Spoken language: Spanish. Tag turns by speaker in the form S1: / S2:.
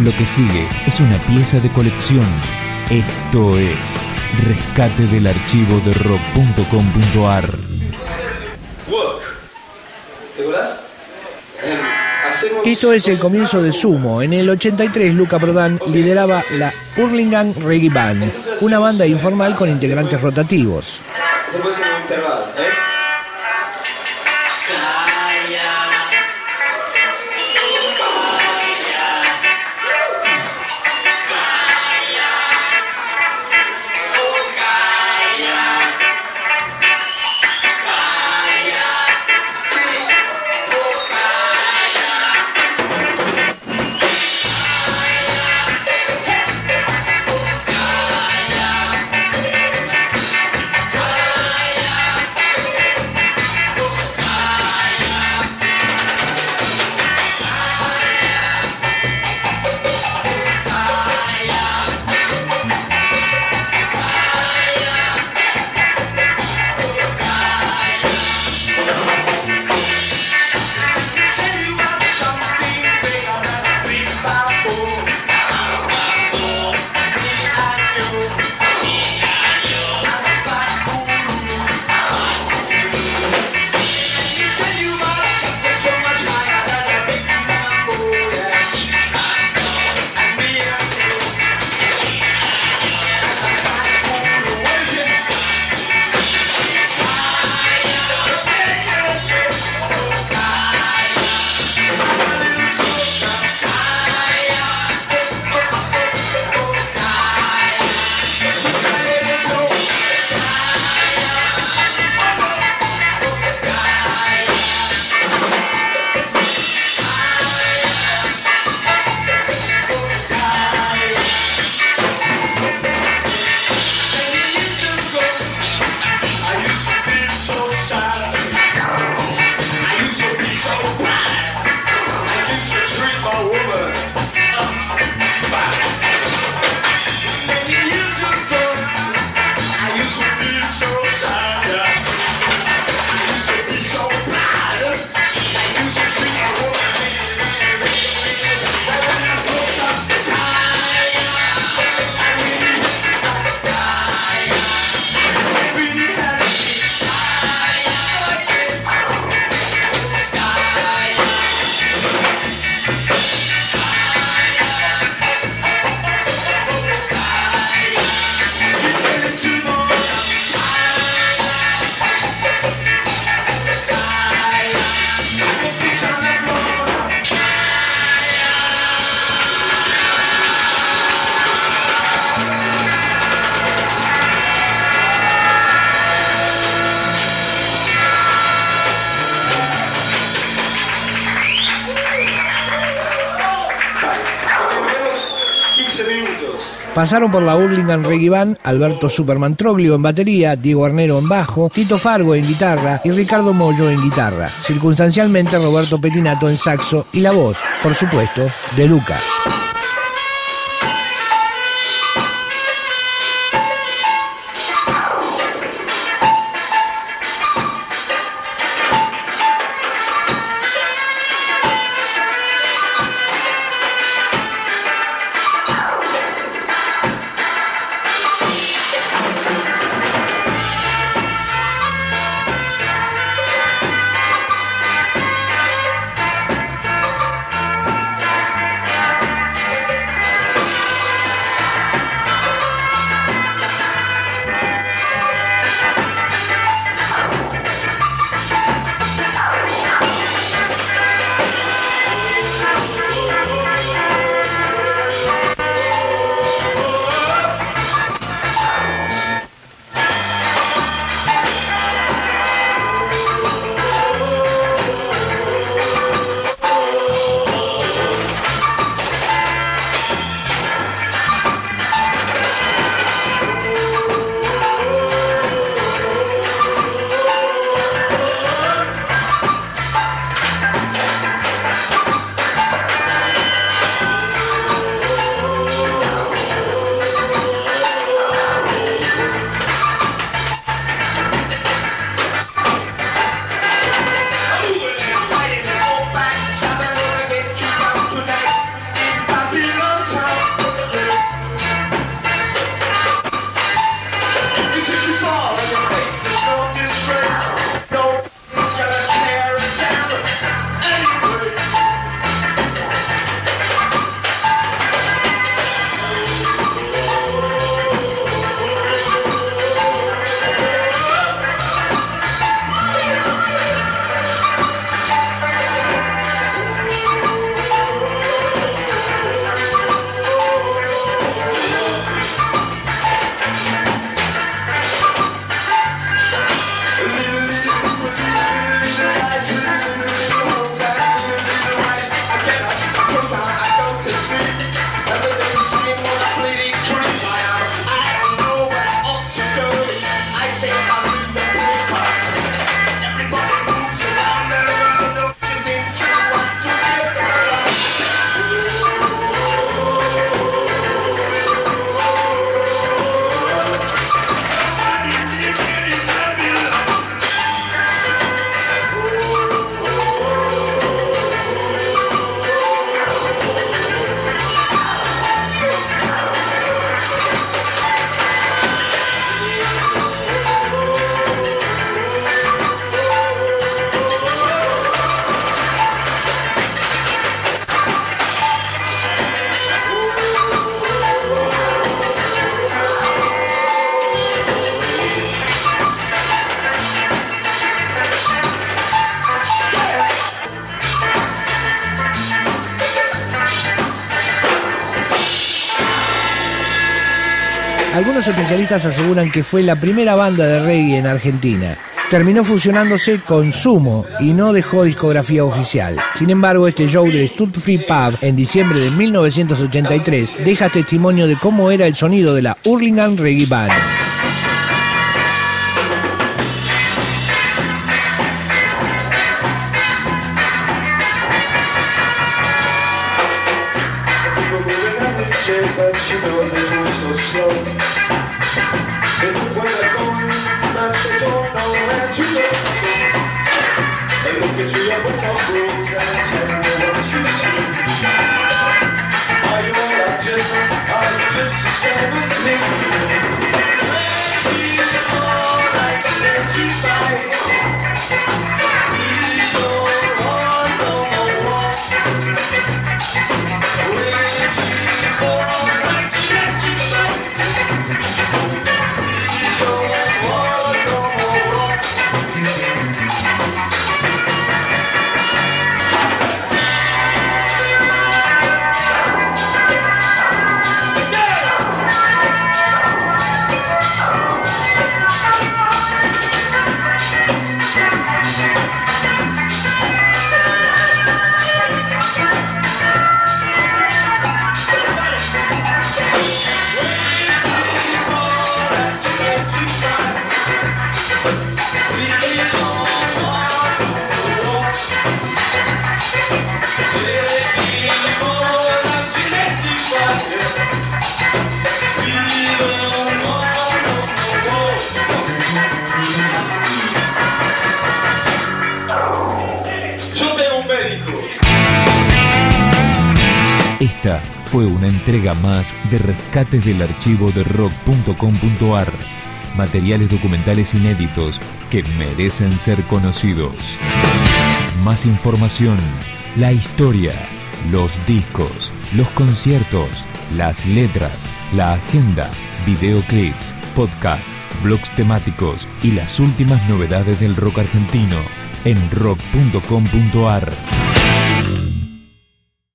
S1: Lo que sigue es una pieza de colección. Esto es Rescate del archivo de rock.com.ar.
S2: Esto es el comienzo de Sumo. En el 83, Luca Prodan lideraba la Hurlingham Reggae Band, una banda informal con integrantes rotativos. Pasaron por la Hurlingham Reggae Band Alberto Superman Troglio en batería, Diego Arnero en bajo, Tito Fargo en guitarra y Ricardo Mollo en guitarra. Circunstancialmente Roberto Petinato en saxo y la voz, por supuesto, de Luca. Algunos especialistas aseguran que fue la primera banda de reggae en Argentina. Terminó fusionándose con Sumo y no dejó discografía oficial. Sin embargo, este show del Stud Pub en diciembre de 1983 deja testimonio de cómo era el sonido de la Hurlingham Reggae Band. so slow.
S1: Esta fue una entrega más de rescates del archivo de rock.com.ar. Materiales documentales inéditos que merecen ser conocidos. Más información, la historia, los discos, los conciertos, las letras, la agenda, videoclips, podcasts, blogs temáticos y las últimas novedades del rock argentino en rock.com.ar.